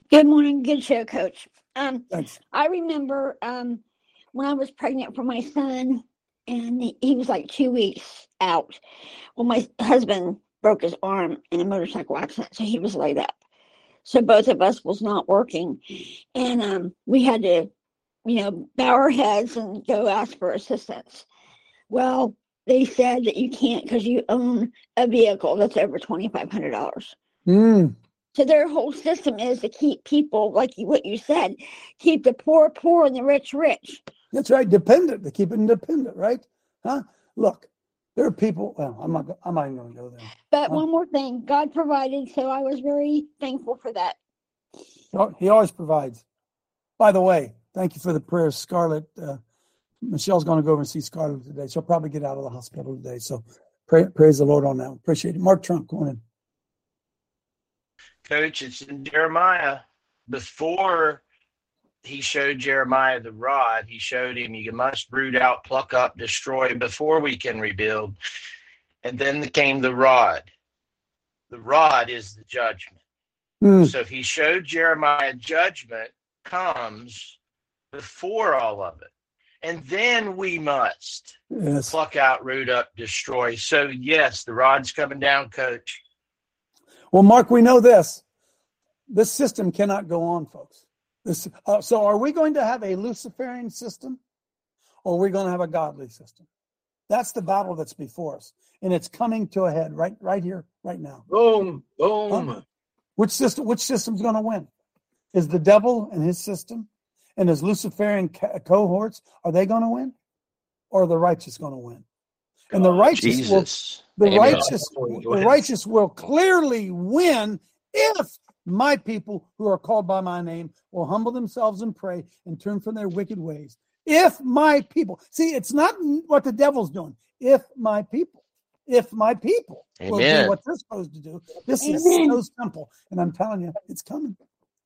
Good morning, good show, Coach. Um, Thanks. I remember um, when I was pregnant for my son, and he- he was like two weeks out. Well, my husband broke his arm in a motorcycle accident, so he was laid up. So both of us was not working, and um, we had to, you know, bow our heads and go ask for assistance. Well, they said that you can't because you own a vehicle that's over twenty five hundred dollars. Mm, So their whole system is to keep people, like you, what you said, keep the poor poor and the rich rich. that's right. Dependent. To keep it independent, right? Huh? Look, There are people. Well, I'm not. I'm not even going to go there. But one more thing, God provided, so I was very thankful for that. He always provides. By the way, thank you for the prayer, Scarlett. Uh, Michelle's going to go over and see Scarlett today. She'll probably get out of the hospital today. So pray, praise the Lord on that. Appreciate it. Mark Trump, go in. Coach, it's in Jeremiah. Before he showed Jeremiah the rod, he showed him you must root out, pluck up, destroy before we can rebuild. And then came the rod. The rod is the judgment. Hmm. So he showed Jeremiah judgment comes before all of it. And then we must Yes. pluck out, root up, destroy. So, yes, the rod's coming down, coach. Well, Mark, we know this. This system cannot go on, folks. This, uh, so, are we going to have a Luciferian system, or are we going to have a godly system? That's the battle that's before us, and it's coming to a head right, right here, right now. Boom, boom. Huh? Which system? Which system's going to win? Is the devil and his system, and his Luciferian co- cohorts are they going to win, or are the righteous going to win? And the righteous will Jesus. the Amen. righteous the righteous will clearly win if my people who are called by my name will humble themselves and pray and turn from their wicked ways if my people see it's not what the devil's doing if my people if my people will do what they're supposed to do this is Amen. so simple and i'm telling you it's coming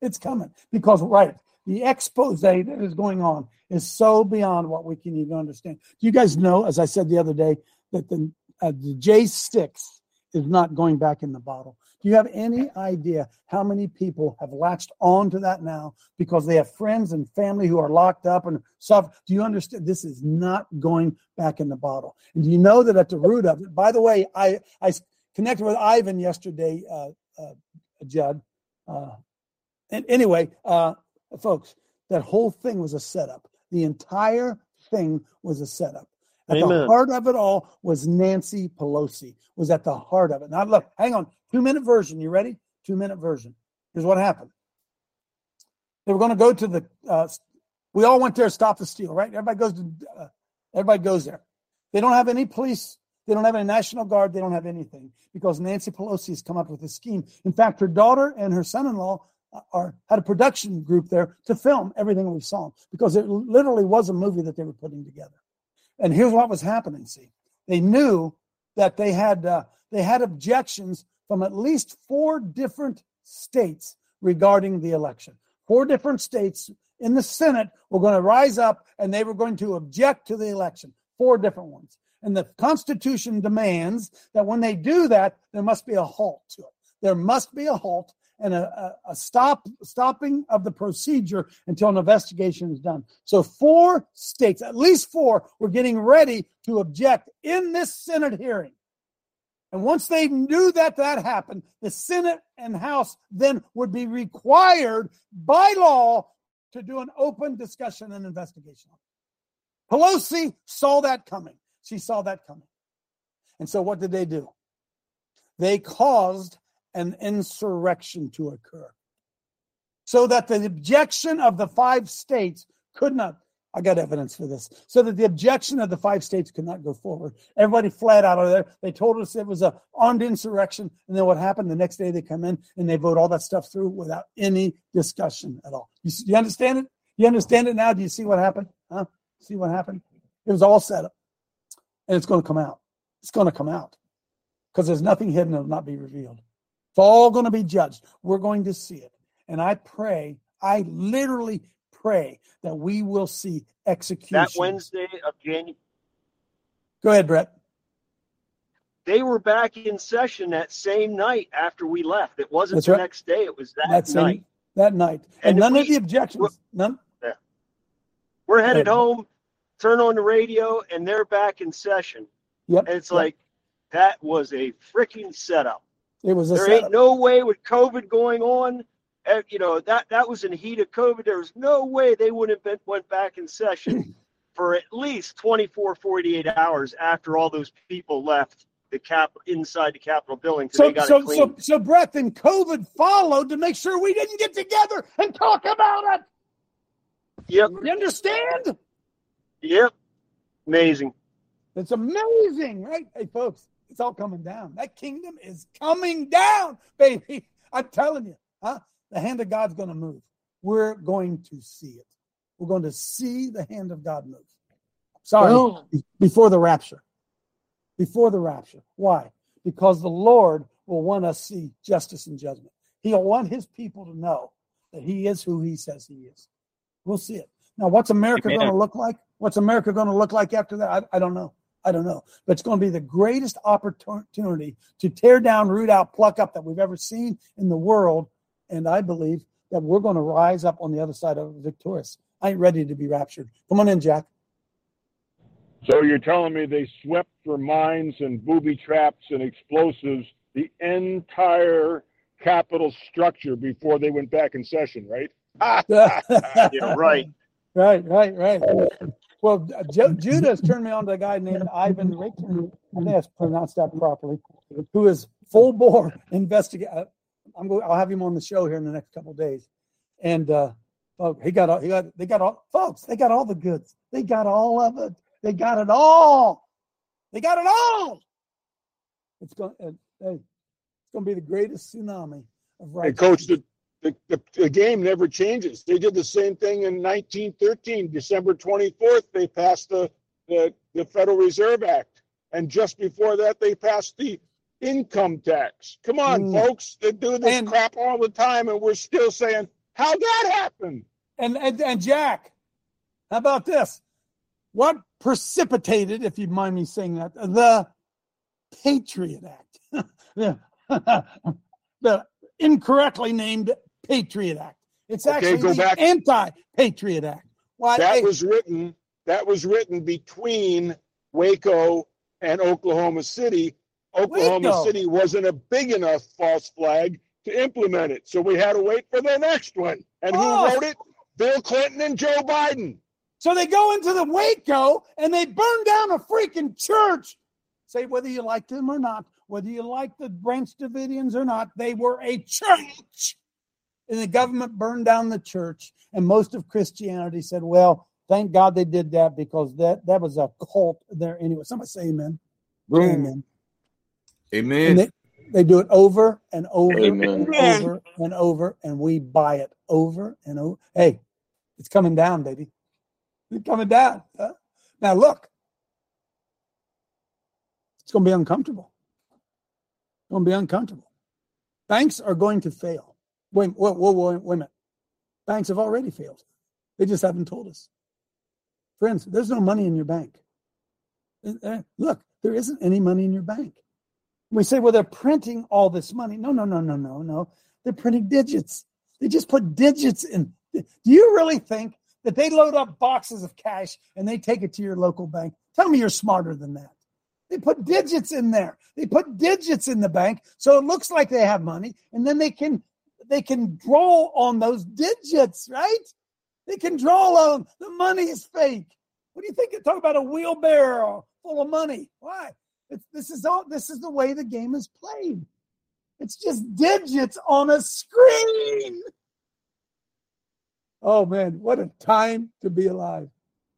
it's coming because right the expose that is going on is so beyond what we can even understand do you guys know as i said the other day that the uh, the J6 is not going back in the bottle. Do you have any idea how many people have latched on to that now because they have friends and family who are locked up and stuff? Do you understand? This is not going back in the bottle. And do you know that at the root of it, by the way, I, I connected with Ivan yesterday, uh, uh, Judd. Uh, and anyway, uh, folks, that whole thing was a setup. The entire thing was a setup. At the heart of it all was Nancy Pelosi. Was at the heart of it. Now look, hang on. Two minute version. You ready? Two minute version. Here's what happened. They were going to go to the. Uh, we all went there. To stop the steal. Right. Everybody goes to. Uh, everybody goes there. They don't have any police. They don't have any national guard. They don't have anything because Nancy Pelosi has come up with a scheme. In fact, her daughter and her son-in-law uh, are had a production group there to film everything we saw because it literally was a movie that they were putting together. And here's what was happening. See, they knew that they had uh, they had objections from at least four different states regarding the election. Four different states in the Senate were going to rise up and they were going to object to the election. Four different ones. And the Constitution demands that when they do that, there must be a halt to it. There must be a halt and a, a, stop stopping of the procedure until an investigation is done. So four states, at least four, were getting ready to object in this Senate hearing. And once they knew that that happened, the Senate and House then would be required by law to do an open discussion and investigation. Pelosi saw that coming. She saw that coming. And so what did they do? They caused an insurrection to occur so that the objection of the five states could not I got evidence for this. So that the objection of the five states could not go forward. Everybody fled out of there. They told us it was a armed insurrection. And then what happened? The next day they come in and they vote all that stuff through without any discussion at all. You, you understand it? You understand it now? Do you see what happened? Huh? See what happened? It was all set up. And it's going to come out. It's going to come out. Because there's nothing hidden that will not be revealed. It's all going to be judged. We're going to see it. And I pray, I literally pray that we will see execution. That Wednesday of January, Go ahead, Brett. they were back in session that same night after we left. It wasn't That's the right. next day; it was that That same night. that night. And, And none of the objections. None. Yeah. We're headed home. Turn on the radio, and they're back in session. Yep. And it's yep. like that was a freaking setup. It was a There setup. ain't no way with COVID going on. eh, You know that that was in the heat of COVID. There was no way they wouldn't have been, went back in session for at least 24, 48 hours after all those people left the cap inside the Capitol building. So, they got so, so, so, Brett, then COVID followed to make sure we didn't get together and talk about it. yep, You understand? yep, amazing. It's amazing, right? Hey, folks, it's all coming down. That kingdom is coming down, baby. I'm telling you, huh? The hand of God's going to move. We're going to see it. We're going to see the hand of God move. Sorry, Well- before the rapture. Before the rapture. Why? Because the Lord will want us to see justice and judgment. He'll want his people to know that he is who he says he is. We'll see it. Now, what's America going to look like? What's America going to look like after that? I, I don't know. I don't know. But it's going to be the greatest opportunity to tear down, root out, pluck up that we've ever seen in the world. And I believe that we're going to rise up on the other side of victorious. I ain't ready to be raptured. Come on in, Jack. So you're telling me they swept for mines and booby traps and explosives the entire capital structure before they went back in session, right? Yeah, right. Right, right, right. Well, Ju- Judah has turned me on to a guy named Ivan Richter. I think I pronounced that properly. Who is full bore investigate. uh, I'm going. I'll have him on the show here in the next couple of days. And uh, oh, he got all. He got. They got all. Folks, they got all the goods. They got all of it. They got it all. They got it all. It's going. Uh, hey, it's going to be the greatest tsunami of And righteousness. coach, the, the, the, the game never changes. They did the same thing in 1913, December 24th. They passed the, the, the Federal Reserve Act. And just before that, they passed the income tax. Come on, Mm. folks. They do this And- crap all the time, and we're still saying, how'd that happen? And, and and Jack, how about this? What precipitated, if you mind me saying that, the Patriot Act? the, the incorrectly named Patriot Act. It's Okay, actually go the back. anti-Patriot Act. Why? that hey, was written that was written between Waco and Oklahoma City. Oklahoma Waco. City wasn't a big enough false flag to implement it, so we had to wait for the next one. And Oh. who wrote it? Bill Clinton and Joe Biden. so they go into the Waco and they burn down a freaking church. Say whether you like them or not, whether you like the Branch Davidians or not, they were a church. And the government burned down the church. And most of Christianity said, well, thank God they did that because that, that was a cult there anyway. Somebody say amen. Amen. And Amen. they, they do it over and over Amen. and over and over, and we buy it over and over. Hey, it's coming down, baby. It's coming down. huh? Now look, it's going to be uncomfortable. It's going to be uncomfortable. Banks are going to fail. Wait, whoa, whoa, wait a minute. Banks have already failed. They just haven't told us. Friends, there's no money in your bank. Uh, uh, Look, there isn't any money in your bank. We say, well, they're printing all this money. No, no, no, no, no, no. They're printing digits. They just put digits in. Do you really think that they load up boxes of cash and they take it to your local bank? Tell me you're smarter than that. They put digits in there. They put digits in the bank so it looks like they have money, and then they can they can draw on those digits, right? They can draw on the money is fake. What do you think? Talk about a wheelbarrow full of money. Why? It's, this is all. This is the way the game is played. It's just digits on a screen. Oh man, what a time to be alive!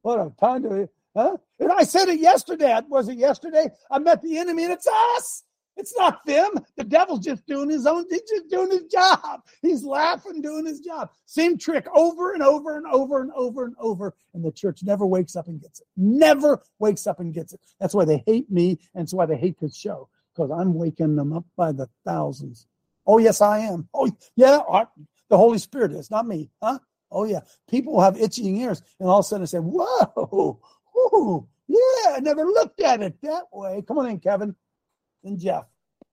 What a time to be, huh? And I said it yesterday. Was it yesterday? I met the enemy, and it's us. It's not them. The devil's just doing his own. He's just doing his job. He's laughing, doing his job. Same trick over and over and over and over and over. And the church never wakes up and gets it. Never wakes up and gets it. That's why they hate me, and that's why they hate this show because I'm waking them up by the thousands. Oh yes, I am. Oh yeah, I- the Holy Spirit is not me, huh? Oh yeah. People have itching ears, and all of a sudden they say, "Whoa, whoa, yeah, I never looked at it that way." Come on in, Kevin and Jeff.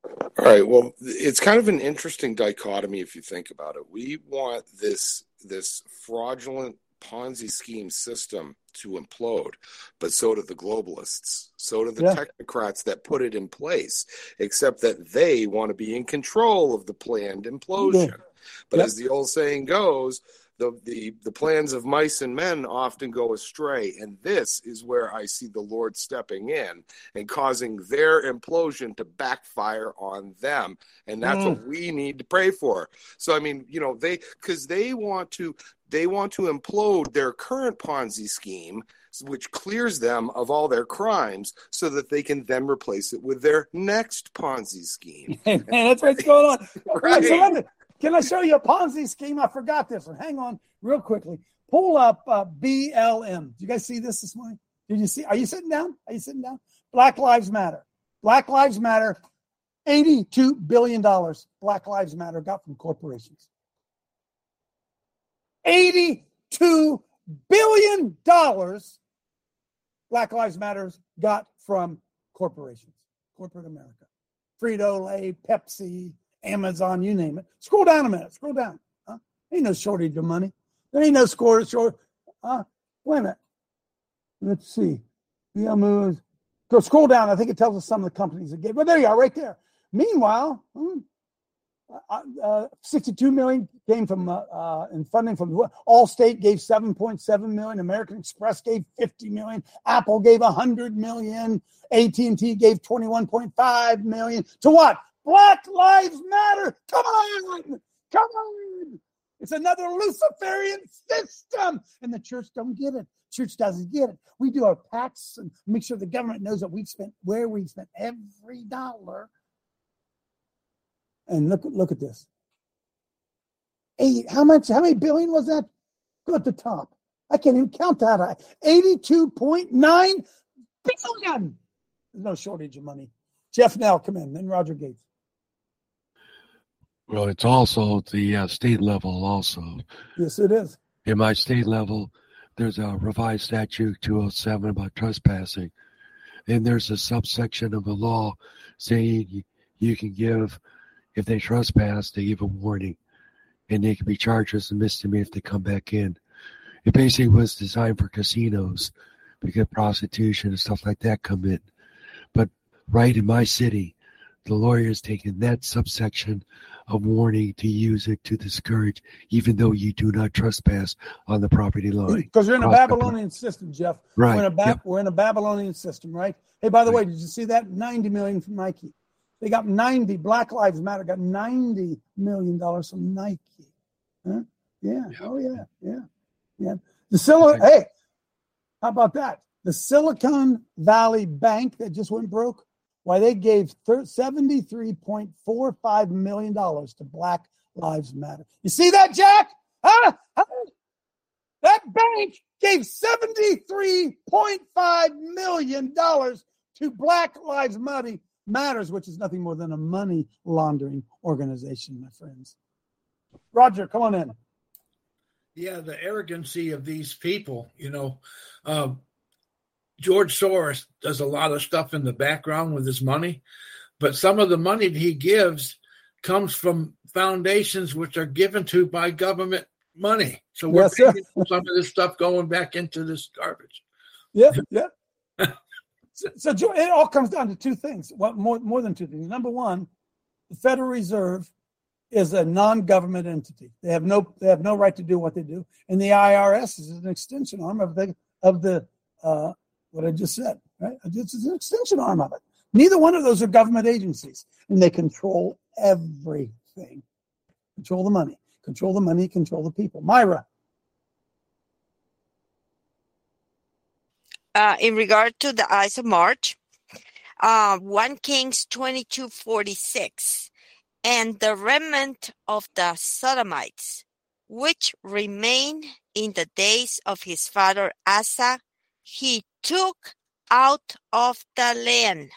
All right. Well, it's kind of an interesting dichotomy if you think about it. We want this this fraudulent Ponzi scheme system to implode, but so do the globalists. So do the Yeah. technocrats that put it in place, except that they want to be in control of the planned implosion. But Yeah. as the old saying goes, the, the the plans of mice and men often go astray, and this is where I see the Lord stepping in and causing their implosion to backfire on them, and that's what mm. we need to pray for. So I mean, you know, they because they want to they want to implode their current Ponzi scheme which clears them of all their crimes so that they can then replace it with their next Ponzi scheme. Man, that's what's going on. Right. Can I show you a Ponzi scheme? I forgot this one. Hang on, real quickly. Pull up uh, BLM. Do you guys see this this morning? Did you see? Are you sitting down? Are you sitting down? Black Lives Matter. Black Lives Matter. Eighty-two billion dollars. Black Lives Matter got from corporations. Eighty-two billion dollars. Black Lives Matters got from corporations, corporate America. Frito Lay, Pepsi, Amazon, you name it. Scroll down a minute. Scroll down. Huh? Ain't no shortage of money. There ain't no score short. Uh, wait a minute. Let's see. Moves. Go scroll down. I think it tells us some of the companies that gave. But there you are, right there. Meanwhile, hmm, uh, uh, 62 million came from uh, uh, in funding from Allstate gave 7.7 million. American Express gave 50 million. Apple gave 100 million. AT&T gave 21.5 million. To what? Black Lives Matter. Come on, come on. It's another Luciferian system, and the church don't get it. Church doesn't get it. We do our tax and make sure the government knows that we've spent where we've spent every dollar. And look, look at this. Eight. How much? How many billion was that? Go at the top. I can't even count that high. Eighty-two point nine billion. There's no shortage of money. Jeff Nell, come in. Then Roger Gates. Well, it's also the uh, state level, also. Yes, it is. In my state level, there's a revised statute 207 about trespassing. And there's a subsection of the law saying you, can give, if they trespass, they give a warning. And they can be charged as a misdemeanor if they come back in. It basically was designed for casinos because prostitution and stuff like that come in. But right in my city, the lawyer's taking that subsection of warning to use it to discourage, even though you do not trespass on the property line. Because you're in a Cross the pro- Babylonian system, Jeff. Right, We're in, a ba- yep. we're in a Babylonian system, right? Hey, by the way, did you see that? 90 million from Nike. They got 90. Black Lives Matter got 90 million dollars from Nike. Huh? Yeah. Oh yeah. Yeah. Yeah. The Sil- hey, how about that? The Silicon Valley Bank that just went broke. Why they gave $73.45 million to Black Lives Matter. You see that, Jack? Huh? That bank gave $73.5 million to Black Lives Matter, Matters, which is nothing more than a money laundering organization, my friends. Roger, come on in. yeah, the arrogancy of these people. You know, um, George Soros does a lot of stuff in the background with his money, but some of the money that he gives comes from foundations which are given to by government money. So we're Yes, paying some of this stuff going back into this garbage. Yeah, yeah. so, so it all comes down to two things. Well, more more than two things. Number one, the Federal Reserve is a non-government entity. They have no they have no right to do what they do, and the IRS is an extension arm of the of the uh, what I just said. Right, it's an extension arm of it. Neither one of those are government agencies, and they control everything. Control the money. Control the money. Control the people. Myra. uh, in regard to the Ides of March, uh, 1 Kings 22:46, and the remnant of the Sodomites, which remained in the days of his father Asa, he took out of the land.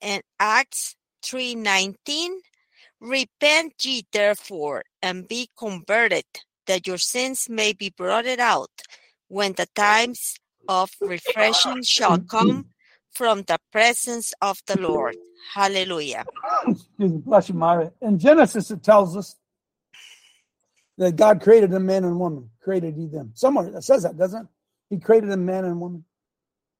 And Acts 3:19, repent ye therefore and be converted, that your sins may be blotted out, when the times of refreshing shall come from the presence of the Lord. Hallelujah. Excuse me, bless you, Myra. In Genesis, it tells us that God created a man and woman, created he them. Somewhere it says that, doesn't it? He created a man and woman.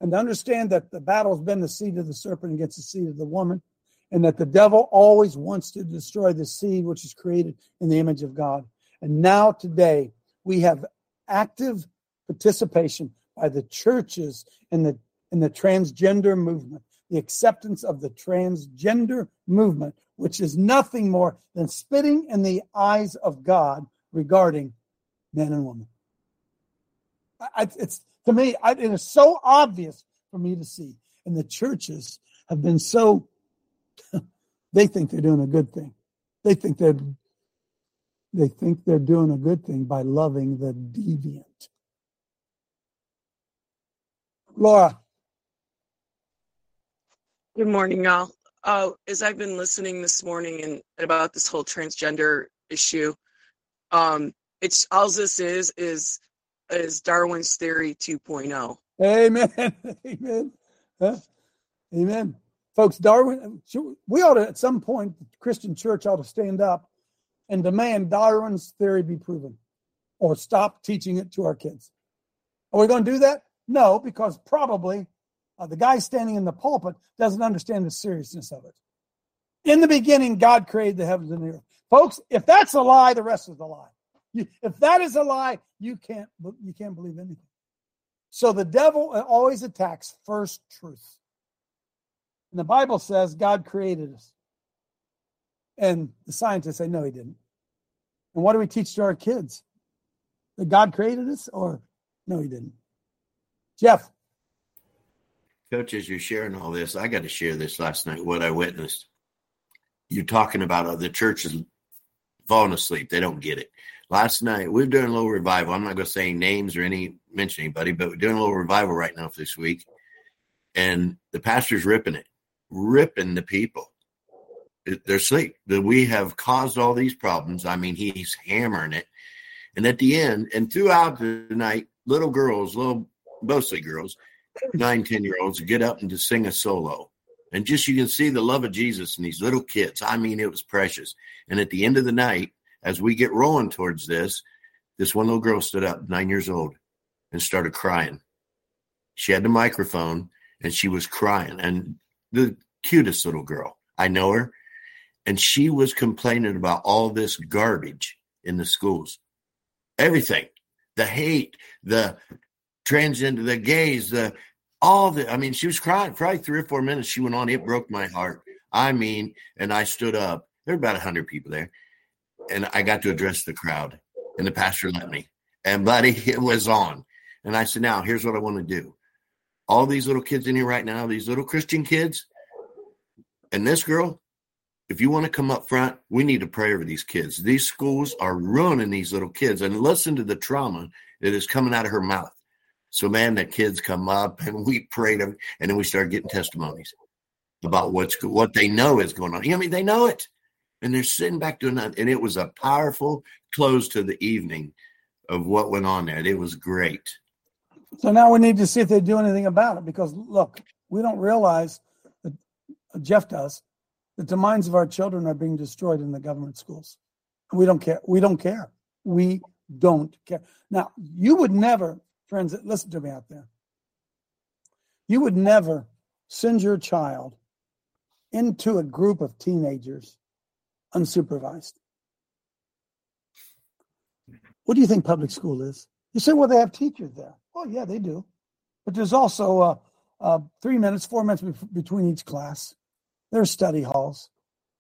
And to understand that the battle has been the seed of the serpent against the seed of the woman, and that the devil always wants to destroy the seed which is created in the image of God. And now, today, we have active participation by the churches in the in the transgender movement, the acceptance of the transgender movement, which is nothing more than spitting in the eyes of God regarding men and woman. I, I- it's to me, I, it is so obvious for me to see. And the churches have been so, they think they're doing a good thing. They think they're, they think they're doing a good thing by loving the deviant. Laura. Good morning, y'all. Uh, as I've been listening this morning and about this whole transgender issue, um, it's all this is is is Darwin's theory 2.0. Amen. Amen. Huh? Amen. Folks, Darwin, we ought to, at some point, the Christian church ought to stand up and demand Darwin's theory be proven or stop teaching it to our kids. Are we going to do that? No, because probably uh, the guy standing in the pulpit doesn't understand the seriousness of it. In the beginning, God created the heavens and the earth. Folks, if that's a lie, the rest is a lie. If that is a lie, you can't you can't believe anything. So the devil always attacks first truth. And the Bible says God created us. And the scientists say, no, he didn't. And what do we teach to our kids? That God created us or no, he didn't? Jeff. Coach, as you're sharing all this, I got to share this last night, what I witnessed. You're talking about uh, the church is falling asleep. They don't get it. Last night, we are doing a little revival. I'm not going to say names or any mention anybody, but we're doing a little revival right now for this week. And the pastor's ripping it, ripping the people. They're asleep. That we have caused all these problems. I mean, he's hammering it. And at the end, and throughout the night, little girls, little mostly girls, nine, ten year olds, get up and just sing a solo. And just you can see the love of Jesus in these little kids. I mean, it was precious. And at the end of the night, as we get rolling towards this, this one little girl stood up, nine years old, and started crying. She had the microphone and she was crying. And the cutest little girl, I know her. And she was complaining about all this garbage in the schools. Everything. The hate, the transgender, the gays, the all the I mean, she was crying probably three or four minutes. She went on, it broke my heart. I mean, and I stood up. There were about a hundred people there and I got to address the crowd, and the pastor let me. And buddy, it was on. And I said, now here's what I want to do. All these little kids in here right now, these little Christian kids, and this girl, if you want to come up front, we need to pray over these kids. These schools are ruining these little kids, and listen to the trauma that is coming out of her mouth. So, man, the kids come up and we pray them, and then we start getting testimonies about what's what they know is going on. You know, I mean, they know it and they're sitting back doing that. And it was a powerful close to the evening of what went on there. It was great. So now we need to see if they do anything about it because look, we don't realize that uh, Jeff does that the minds of our children are being destroyed in the government schools. We don't care. We don't care. We don't care. Now, you would never, friends, listen to me out there. You would never send your child into a group of teenagers unsupervised. What do you think public school is? You say, well, they have teachers there. Oh, yeah, they do. But there's also uh, uh, three minutes, four minutes between each class. There's study halls.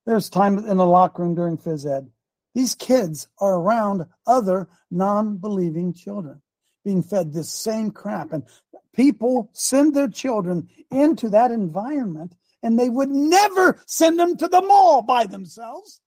There's time in the locker room during phys ed. These kids are around other non believing children being fed this same crap. And people send their children into that environment and they would never send them to the mall by themselves.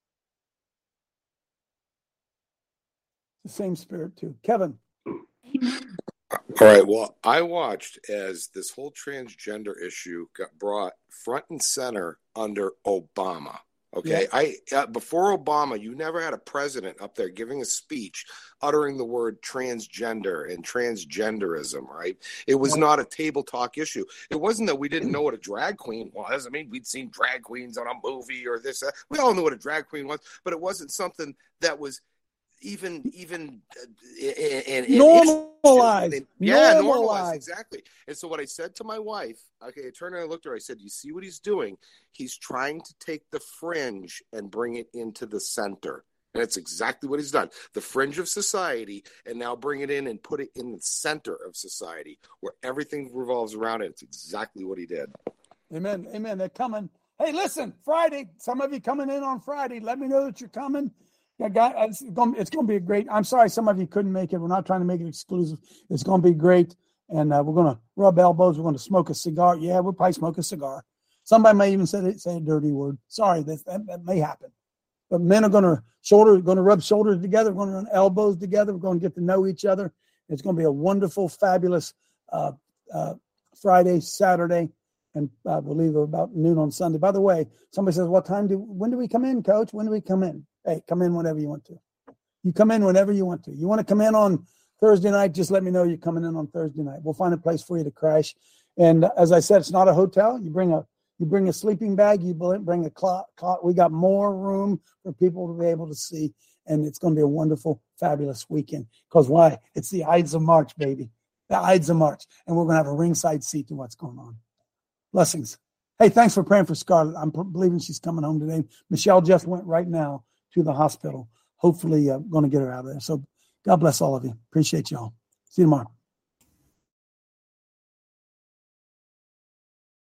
The same spirit, too. Kevin. All right. Well, I watched as this whole transgender issue got brought front and center under Obama. Okay, yeah. I uh, before Obama, you never had a president up there giving a speech uttering the word transgender and transgenderism. Right? It was not a table talk issue. It wasn't that we didn't know what a drag queen was. I mean, we'd seen drag queens on a movie or this. Uh, we all knew what a drag queen was, but it wasn't something that was even even uh, normalized. yeah, normalized. normalized exactly. And so what I said to my wife, okay, I turned and I looked at her. I said, "You see what he's doing? He's trying to take the fringe and bring it into the center." And that's exactly what he's done. The fringe of society, and now bring it in and put it in the center of society where everything revolves around it. It's exactly what he did. Amen. Amen. They're coming. Hey, listen, Friday. Some of you coming in on Friday. Let me know that you're coming. Yeah, guy, it's going, it's going to be a great. I'm sorry, some of you couldn't make it. We're not trying to make it exclusive. It's going to be great. and uh, we're going to rub elbows. We're going to smoke a cigar. Yeah, we'll probably smoke a cigar. Somebody may even say it, say a dirty word. Sorry, that, that, that may happen. But men are going to shoulder, going to rub shoulders together. We're going to run elbows together. We're going to get to know each other. It's going to be a wonderful, fabulous uh, uh, Friday, Saturday, and I believe about noon on Sunday. By the way, somebody says, "What time do? When do we come in, Coach? When do we come in?" Hey, come in whenever you want to. You come in whenever you want to. You want to come in on Thursday night? Just let me know you're coming in on Thursday night. We'll find a place for you to crash. And as I said, it's not a hotel. You bring a you bring a sleeping bag. You bring a clock. cot. We got more room for people to be able to see, and it's going to be a wonderful, fabulous weekend. Because why? It's the Ides of March, baby. The Ides of March, and we're going to have a ringside seat to what's going on. Blessings. Hey, thanks for praying for Scarlett. I'm believing she's coming home today. Michelle just went right now to the hospital. Hopefully, uh, going to get her out of there. So, God bless all of you. Appreciate y'all. See you tomorrow.